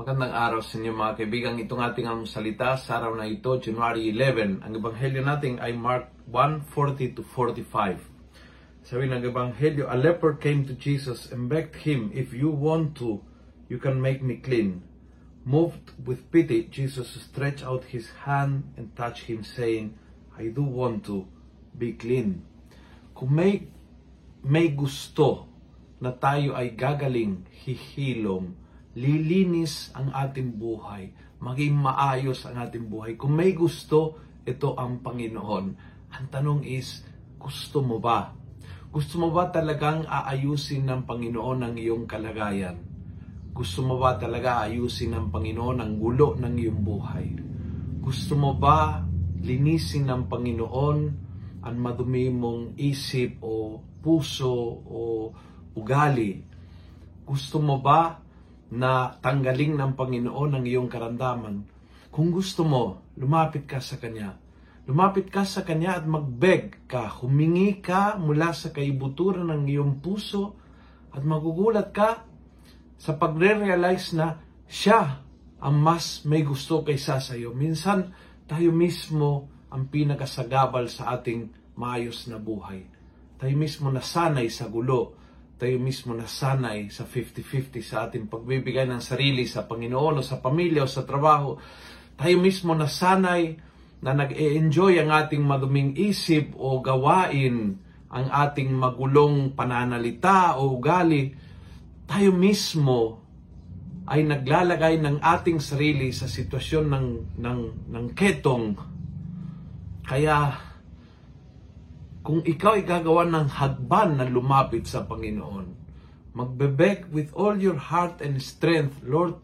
Magandang araw sa inyo mga kaibigan. Itong ating ang salita sa araw na ito, January 11. Ang ebanghelyo natin ay Mark 1:40 to 45. Sabi ng ebanghelyo, a leper came to Jesus and begged him, if you want to, you can make me clean. Moved with pity, Jesus stretched out his hand and touched him, saying, I do want to be clean. Kung may, may gusto na tayo ay gagaling, hihilom, lilinis ang ating buhay, maging maayos ang ating buhay. Kung may gusto, ito ang Panginoon. Ang tanong is, gusto mo ba? Gusto mo ba talagang aayusin ng Panginoon ang iyong kalagayan? Gusto mo ba talaga ayusin ng Panginoon ang gulo ng iyong buhay? Gusto mo ba linisin ng Panginoon ang madumi mong isip o puso o ugali? Gusto mo ba na tanggaling ng Panginoon ang iyong karamdaman? Kung gusto mo, lumapit ka sa Kanya. Lumapit ka sa Kanya at magbeg ka. Humingi ka mula sa kaibuturan ng iyong puso at magugulat ka sa pagre-realize na siya ang mas may gusto kaysa sa iyo. Minsan, tayo mismo ang pinakasagabal sa ating maayos na buhay. Tayo mismo nasanay sa gulo tayo mismo nasanay sa 50-50 sa ating pagbibigay ng sarili sa Panginoon o sa pamilya o sa trabaho. Tayo mismo nasanay na nag-e-enjoy ang ating maduming isip o gawain, ang ating magulong pananalita o ugali. Tayo mismo ay naglalagay ng ating sarili sa sitwasyon ng, ng, ng ketong. Kaya kung ikaw ay gagawa ng hagban na lumapit sa Panginoon, magbebeg with all your heart and strength, Lord,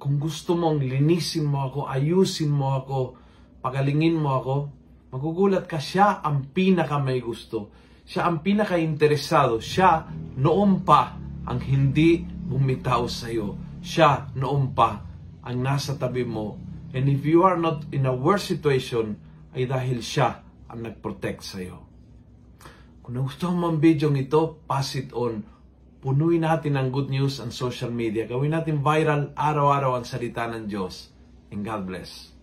kung gusto mong linisin mo ako, ayusin mo ako, pagalingin mo ako, magugulat ka, siya ang pinaka may gusto. Siya ang pinaka interesado. Siya noon pa ang hindi bumitaw sa iyo. Siya noon pa ang nasa tabi mo. And if you are not in a worse situation, ay dahil siya ang nag-protect sa iyo. Kung nagustuhan mo ang video ito, pass it on. Punuin natin ang good news ang social media. Gawin natin viral araw-araw ang salita ng Diyos. And God bless.